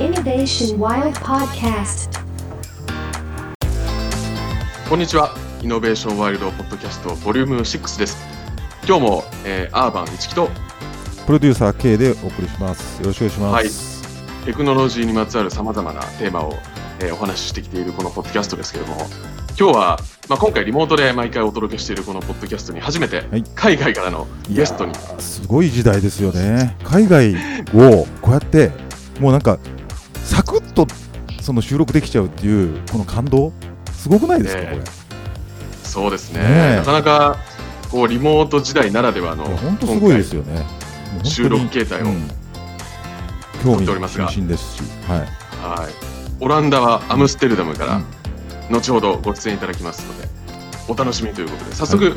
Innovation Wild Podcast. こんにちは。イノベーションワイルドポッドキャストボリューム6です。今日も、えーアーバン一木とプロデューサー K でお送りします。よろしくお願いします。テクノロジーにまつわるさまざまなテーマを、えーお話ししてきているこのポッドキャストですけれども、今日は、まあ、今回リモートで毎回お届けしているこのポッドキャストに初めてはい海外からのゲストにいやーすごい時代ですよね。海外をこうやってもうなんかその収録できちゃうっていうこの感動すごくないですか、ええ。これ？そうですね。ねえ。なかなかこうリモート時代ならではの本当すごいですよね。収録形態をうん。興撮っており味ますが。津々ですし、はい。はい、オランダはアムステルダムからうん。後ほどご出演いただきますのでお楽しみということで早速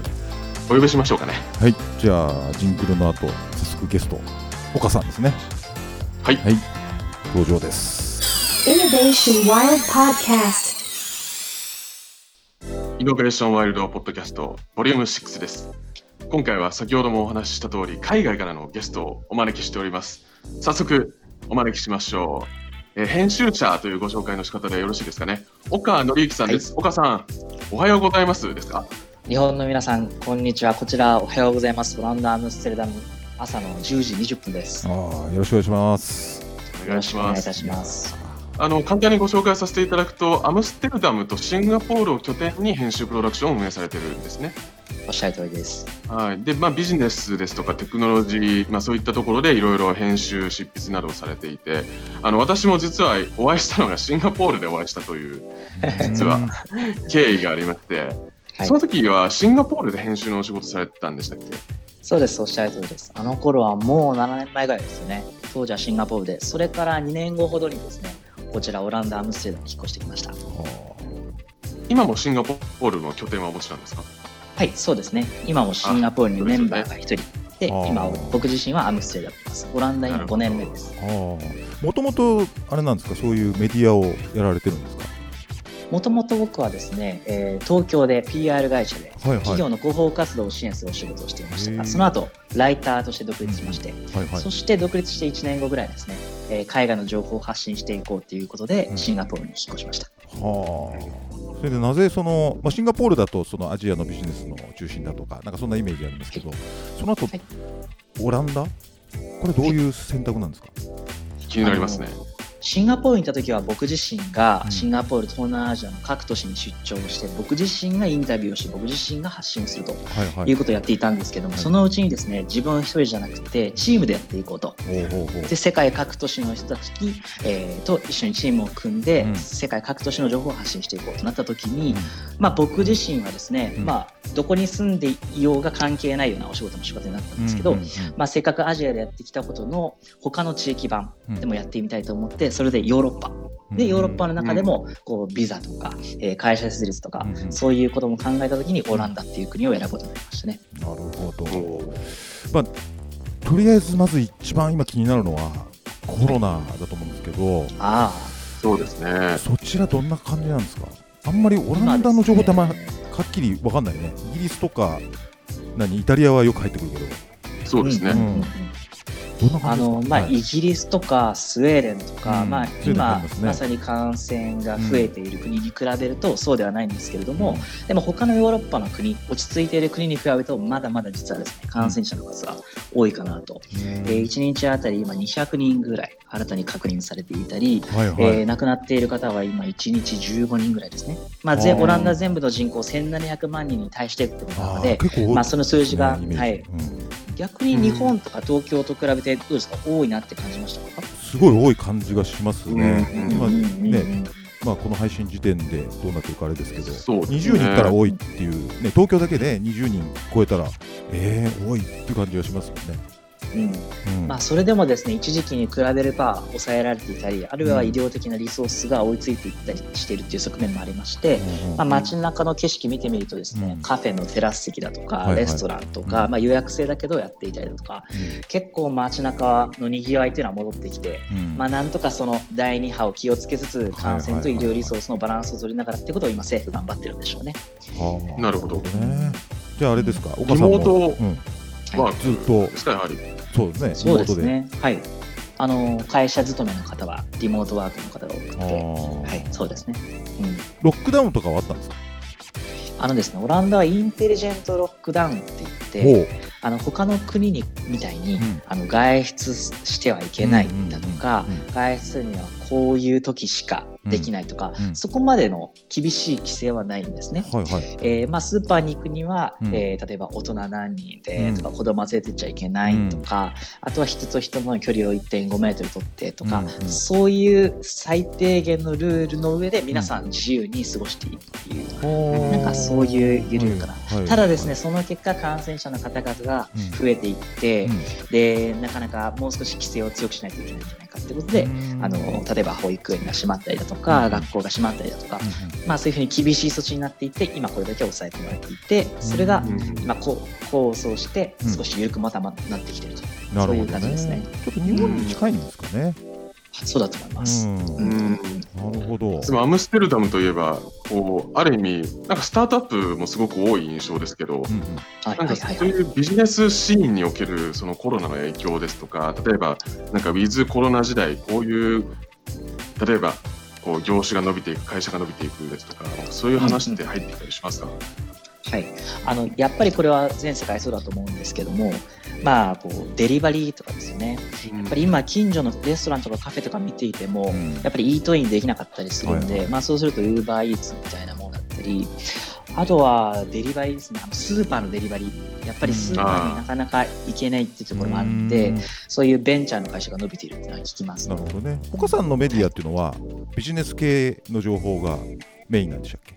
お呼びしましょうかね。はい、じゃあジングルの後早速ゲスト岡さんですね。はい。はい、登場です。Innovation Wild Podcast. イノベーションワイルドポッドキャストボリューム6です今回は先ほどもお話しした通り海外からのゲストをお招きしております早速お招きしましょう、えー編集者というご紹介の仕方でよろしいですかね？岡紀之さんです、岡さんおはようございますですか？日本の皆さん、こんにちは。こちら、おはようございます。オランダ・アムステルダム、朝の10時20分です。あよあ、よろしくお願いします。お願いしますろしくお願いいたします。あの簡単にご紹介させていただくとアムステルダムとシンガポールを拠点に編集プロダクションを運営されてるんですねおっしゃる通りです。はい、で、まあ、ビジネスですとかテクノロジー、まあ、そういったところでいろいろ編集、執筆などをされていて、あの私も実はお会いしたのがシンガポールでお会いしたという実は 経緯がありまして、はいその時はシンガポールで編集のお仕事されてたんでしたっけ？そうです、おっしゃる通りです。あの頃はもう7年前ぐらいですよね。当時はシンガポールで、それから2年後ほどにですね、こちらオランダ・アムステルダムに引っ越してきました。今もシンガポールの拠点はお持ちなんですか？はい、そうですね。今もシンガポールにメンバーが1人。で、あー今、僕自身はアムステルダムにいます。オランダ今5年目です。もともとあれなんですか、そういうメディアをやられてるんですか？もともと僕はですね、えー東京で PR 会社ではいはい。企業の広報活動を支援するお仕事をしていましたが、へーその後ライターとして独立しまして、はいはいそ。して独立して1年後ぐらいですね、えー海外の情報を発信していこうということで、うんシンガポールに引っ越しました。はあ。それでなぜその、まあ、シンガポールだとそのアジアのビジネスの中心だとか、なんかそんなイメージあるんですけど、その後、はいオランダ？これどういう選択なんですか？気になりますね。シンガポールに行った時は僕自身がうん。シンガポール、東南アジアの各都市に出張をして僕自身がインタビューをし僕自身が発信するとはい。うことをやっていたんですけども、はい。そのうちにですね自分一人じゃなくてチームでやっていこうと。で世界各都市の人たちに、えーと一緒にチームを組んで、うん。世界各都市の情報を発信していこうとなった時に、うんまあ、僕自身はですね、うん。まあ、どこに住んでいようが関係ないようなお仕事の仕方になったんですけど、うんうんうんまあ、せっかくアジアでやってきたことの他の地域版でもやってみたいと思ってそれでヨーロッパ。でヨーロッパの中でもこうビザとか、えー会社設立とか、そういうことも考えた時にオランダっていう国を選ぶことになりましたね。なるほど。まあ、とりあえずまず一番今気になるのはコロナだと思うんですけど、あ。そうですね。そちらどんな感じなんですか？あんまりオランダの情報ってあんまはっきり分かんないね。イギリスとか何イタリアはよく入ってくるけど。そうですね。うんあのまあ、はい。イギリスとかスウェーデンとか、うん。まあ、今りまさに感染が増えている国に比べるとそうではないんですけれども、でも他のヨーロッパの国落ち着いている国に比べるとまだまだ実はですね感染者の数は多いかなと、うん。えー1日あたり今200人ぐらい新たに確認されていたり、はえー亡くなっている方は今1日15人ぐらいですね、まあ、オランダ全部の人口1700万人に対してってことなので、まあ、その数字が、はい、うん逆に日本とか東京と比べてどうですか？多いなって感じましたか？すごい多い感じがしますね、うん今ね、まあ、この配信時点でどうなってるかあれですけどそうね。20人から多いっていう、ね、東京だけで20人超えたらえー、多いっていう感じがしますもんね。うん。うん。まあ、それでもですね一時期に比べれば抑えられていたりあるいは医療的なリソースが追いついていったりしているっていう側面もありまして、まあ、街中の景色見てみるとですね、うんカフェのテラス席だとか、レストランとか、うん。まあ、予約制だけどやっていたりだとか結構街中のにぎわいっていうのは戻ってきて、うん。まあ、なんとかその第2波を気をつけつつ感染と医療リソースのバランスを取りながらってことを今政府頑張ってるんでしょうね。はあ。なるほど。ね。じゃああれですか、岡リさんも。モートうん、まあ、ずっと。はり。そうですね、そうですね。はい。あの会社勤めの方はリモートワークの方が多くあて、ー。はい、そうですね。うん。ロックダウンとかはあったんですか？あのですね、オランダはインテリジェントロックダウンって言って、あの他の国にみたいに、うん。あの外出してはいけないだとか、うんうんうん外出するにはこういう時しかできないとか、うんそこまでの厳しい規制はないんですね。はいはい。えーまあ、スーパーに行くには、うん。えー例えば大人何人でうん。とか、子供は連れてっちゃいけないとか、あとは人と人の距離を1.5メートル取ってとか、うんうん。そういう最低限のルールの上で皆さん自由に過ごしていいっていう、ほなんかそういう緩やかな。はいはい。ただですね、その結果感染者の方々が増えていって、うん。でなかなかもう少し規制を強くしないといけないんじゃないかってことで、うん。あの例えば保育園が閉まったりだとか、うん学校が閉まったりだとか、うんまあ、そういうふうに厳しい措置になっていて今これだけ抑えてもらっていてそれがうん今こう構想してうん少し緩くまたまなってきてると、そういう感じですねね。ちょっと日本に近いんですかね。そうだと思います。うんうんなるほど。でもアムステルダムといえば、こうある意味、なんかスタートアップもすごく多い印象ですけど、うんうんはいなんか。そういうビジネスシーンにおけるそのコロナの影響ですとか、例えば、なんかウィズコロナ時代、こういう、例えば、こう業種が伸びていく、会社が伸びていくですとか、そういう話って入ってきたりしますか、はい、あのやっぱりこれは全世界そうだと思うんですけども、まあ、こうデリバリーとかですよね、やっぱり今、近所のレストランとかカフェとか見ていても、うん。やっぱりイートインできなかったりするんで、はいはい。まあ、そうするとウーバーイーツみたいなものだったり、あとはデリバリーですね、スーパーのデリバリー、やっぱりスーパーになかなか行けないっていうところもあって、うんそういうベンチャーの会社が伸びているっていうのは聞きますな。るほどね。岡さんのメディアっていうのはビジネス系の情報がメインなんでしたっけ？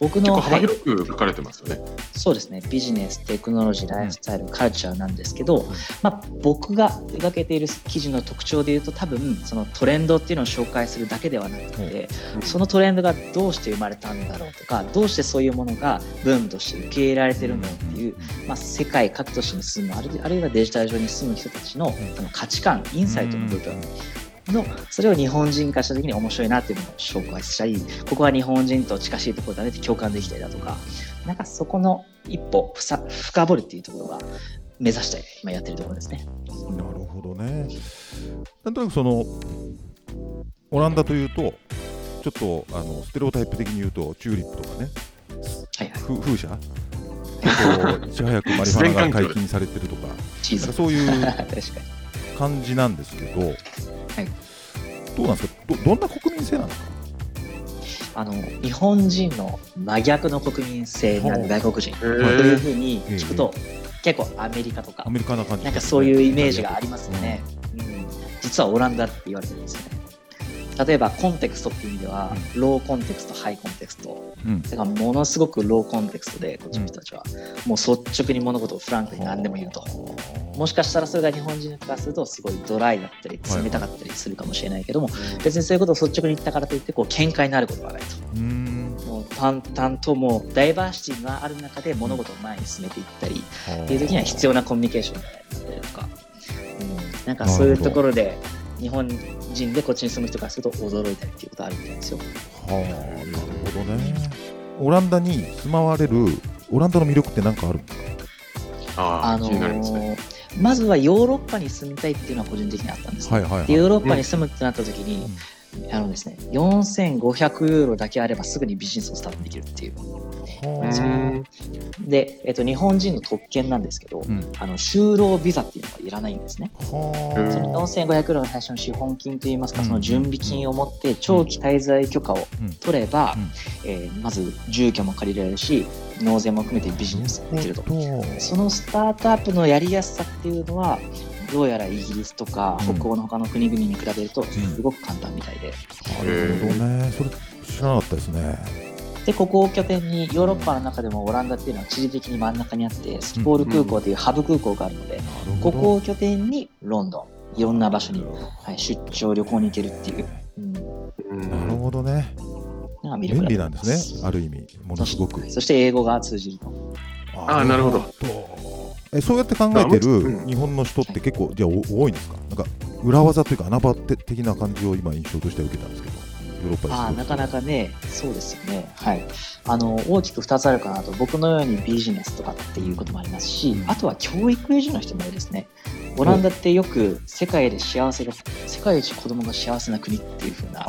僕の、幅はい、広く書かれてますよね。そうですね、ビジネス、テクノロジー、ライフスタイル、カルチャーなんですけど、まあ、僕が描けている記事の特徴でいうと、多分そのトレンドっていうのを紹介するだけではなくて、うん。そのトレンドがどうして生まれたんだろうとか、どうしてそういうものがブームとして受け入れられてるのっていう、まあ、世界各都市に住むあるいあるいはデジタル上に住む人たちのその価値観、インサイトの部分のそれを日本人化した時に面白いなっていうのを紹介したり、ここは日本人と近しいところだねって共感できたりだとか、なんかそこの一歩ふさ深掘るっていうところが目指して今やってるところですね。なるほどね。なんとなくそのオランダというとちょっとあのステレオタイプ的に言うとチューリップとかね、はいはい。ふ風車？いち早くマリファナが解禁されてるとか。そういう。感じなんですけど、どうなんですか？どどんな国民性なんですかあの日本人の真逆の国民性なほう。外国人。へというーふうに聞くと、結構アメリカとかアメリカな感じ。なんかそういうイメージがありますよね、うん。実はオランダって言われてるんですよね例えばコンテクストっていう意味では、ローコンテクストハイコンテクスト。うん。だからものすごくローコンテクストでこっちの人たちは、もう率直に物事をフランクに何でも言うと。もしかしたらそれが日本人からするとすごいドライだったり冷たかったりするかもしれないけども、別にそういうことを率直に言ったからといってこう見解のあることはないと。淡々ともうダイバーシティがある中で物事を前に進めていったりっていう時には必要なコミュニケーションだったりとか、うん、なんかそういうところで日本人でこっちに住む人からすると驚いたりっていうことあるみたいですよ。はあなるほどねオランダに住まわれるオランダの魅力って何かあるんですか？ああ、あの気になりますね。ーまずはヨーロッパに住みたいっていうのは個人的にあったんですね、はいはいはいでヨーロッパに住むってなった時に、あのですね、4500ユーロだけあればすぐにビジネスをスタートできるっていう。で、えっと、日本人の特権なんですけど、うん。あの就労ビザっていうのがいらないんですね。はその4500ユーロの最初の資本金といいますか、うん。その準備金を持って長期滞在許可をうん。取れば、うん。えーまず住居も借りられるし、納税も含めてビジネスができると。そのスタートアップのやりやすさっていうのは、どうやらイギリスとかうん。北欧の他の国々に比べるとすごく簡単みたいで、なるほどね。それ知らなかったですねでここを拠点にヨーロッパの中でもオランダっていうのは地理的に真ん中にあってスポール空港というハブ空港があるので、ここを拠点にロンドンいろんな場所に、はい、出張旅行に行けるっていう、うん、うんなるほどね。便利なんまですねある意味。ものすごく。そして英語が通じると。あーなるほど。えそうやって考えてうん。る日本の人って結構じゃあお多いんですか？なんか裏技というか穴場て的な感じを今印象としては受けたんですけどヨーロッパでああ、なかなかかね、そうですよね。はい。あの、大きく2つあるかなと、僕のようにビジネスとかっていうこともありますし、うん。あとは教育維持の人も多いですね。オランダってよく世界で幸せが、世界一子供が幸せな国っていうふうな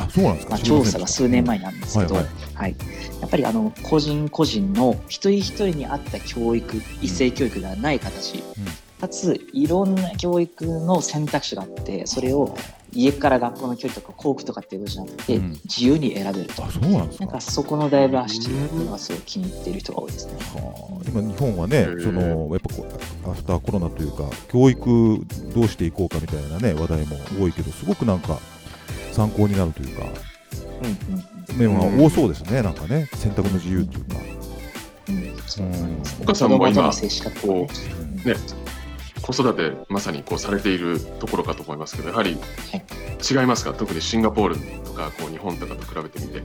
まあ、調査が数年前なんですけど、ははい。い。やっぱりあの個人個人の一人一人に合った教育、一斉教育ではない形、かついろんな教育の選択肢があって、それを家から学校の距離とか校区とかっていうことじゃなくて、うん。自由に選べると。あ、。そうなんですか。なんかそこのダイバーシティっていうのはすごい気に入っている人が多いですね。はあ今、日本はねー、そのやっぱこうアフターコロナというか、教育どうしていこうかみたいなね、話題も多いけど、すごくなんか参考になるというか、うんうん面は多そうですね、なんかね、選択の自由というか。うんうん。岡さんも今ね子育てまさにこうされているところかと思いますけどやはりはい違いますか？特にシンガポールとかこう日本とかと比べてみて。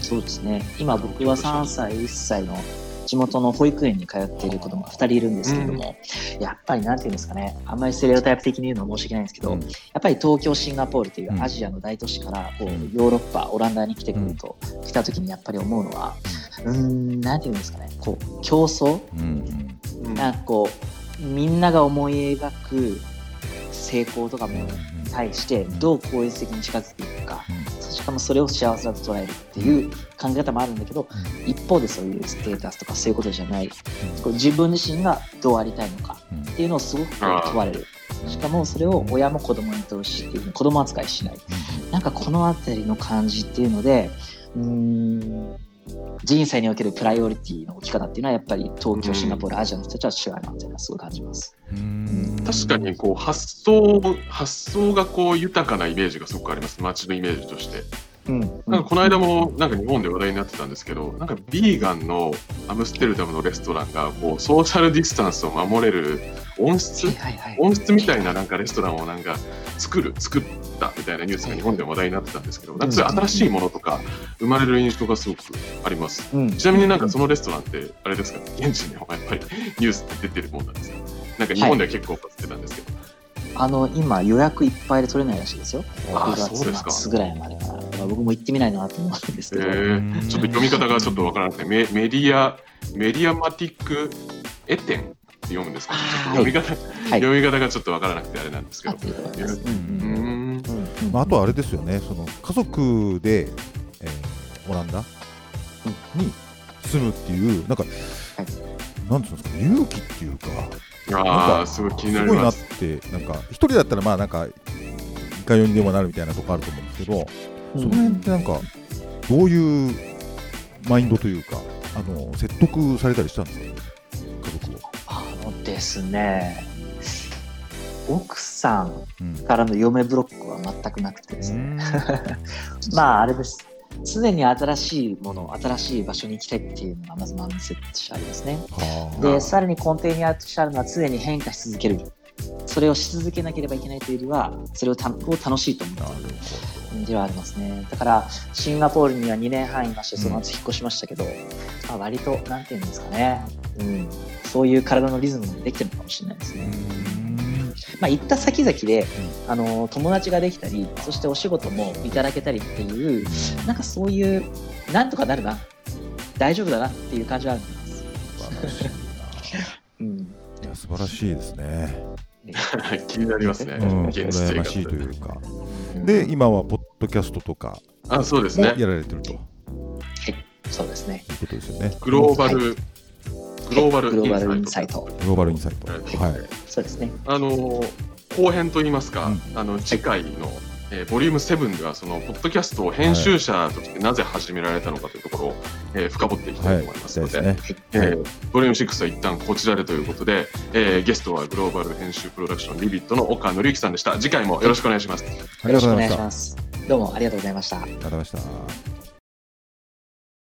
そうですね。今僕は3歳、1歳の地元の保育園に通っている子供が2人いるんですけれども、やっぱりなんていうんですかね、あんまりステレオタイプ的に言うのは申し訳ないんですけど、うん。やっぱり東京、シンガポールというアジアの大都市からこううん。ヨーロッパ、オランダに来てくると、来た時にやっぱり思うのは、うーん、なんていうんですかね、こう競争うんうん。なんかこう、みんなが思い描く成功とかも対してどう効率的に近づいていくか、しかもそれを幸せだと捉えるっていう考え方もあるんだけど、一方でそういうステータスとかそういうことじゃない、こう自分自身がどうありたいのかうん。っていうのをすごく問われる。しかもそれを親も子供に通しっていう子供扱いしない。なんかこのあたりの感じっていうので、うーん、人生におけるプライオリティの置き方っていうのはやっぱり東京、シンガポール、アジアの人たちは違うなっていうのはすごい感じます。うん確かにこう発想発想がこう豊かなイメージがすごくあります街のイメージとしてうん。なんかこの間もなんか日本で話題になってたんですけどなんかビーガンのアムステルダムのレストランがこうソーシャルディスタンスを守れる温室？はいはいはい。温室みたいななんかレストランをなんか作る作ったみたいなニュースが日本でも話題になってたんですけどなん。かそういう新しいものとか生まれる印象がすごくあります。うん。ちなみになんかそのレストランってあれですか現地にもやっぱりニュースって出てるもんなんですか？なんか日本では結構バズってたんですけど、あの、今予約いっぱいで取れないらしいですよ。あー6そうですか月末ぐらいまでから。僕も行ってみないなと思うんですえけど。ーちょっと読み方がちょっとわからなくてメメディアメディアマティックエテン読むんですか、読み方、はい。読み方がちょっとわからなくてあれなんですけど。まあ、あとはあれですよね、その家族で、えーオランダに住むっていう、なん。か、なん。ていうん。ですか、勇気っていうか、なん。あかあすごい気になりすごいなって、なん。か、一人だったら、まあ、なん。か、いかようにでもなるみたいなとこあると思うん。ですけど、その辺ってなん。か、どういうマインドというか、あの説得されたりしたん。ですか、ですね、奥さんうんからの嫁ブロックは全くなくてですね、まああれです。常に新しいもの、新しい場所に行きたいっていうのがまずマインドセットとしてありますね。はあ。で、さらに根底にあるとしてあるのは常に変化し続ける。それをし続けなければいけないというよりは、それをたを楽しいと思ってなるいるではありますね。だから、シンガポールには2年半いまして、その後引っ越しましたけど、まあ、割と、なんていうんですかね、うん、そういう体のリズムもできてるのかもしれないですね。まあ、行った先々で、あの友達ができたり、そしてお仕事もいただけたりっていう、なんかそういう、なんとかなるな、大丈夫だなっていう感じはあると思います。うんいや素晴らしいですね。気になりますね、うん、羨ましいと活いうか。で、今はポッドキャストとかあそうですもねやられてるというそうですね。ことですよね。グローバル、グローバルインサイトト。グローバルインサイト。はい。そうですね。あの後編といいますか、うんあの次回の、えーボリューム7ではそのポッドキャストを編集者としてなぜ始められたのかというところを、えー深掘っていきたはいい。と思いますので。えーボリューム6は一旦こちらでということで、えーゲストはグローバル編集プロダクションリビットの岡紀之さんでした次回もよろしくお願いしますよろしくお願いします。どうもありがとうございました。がとうございました。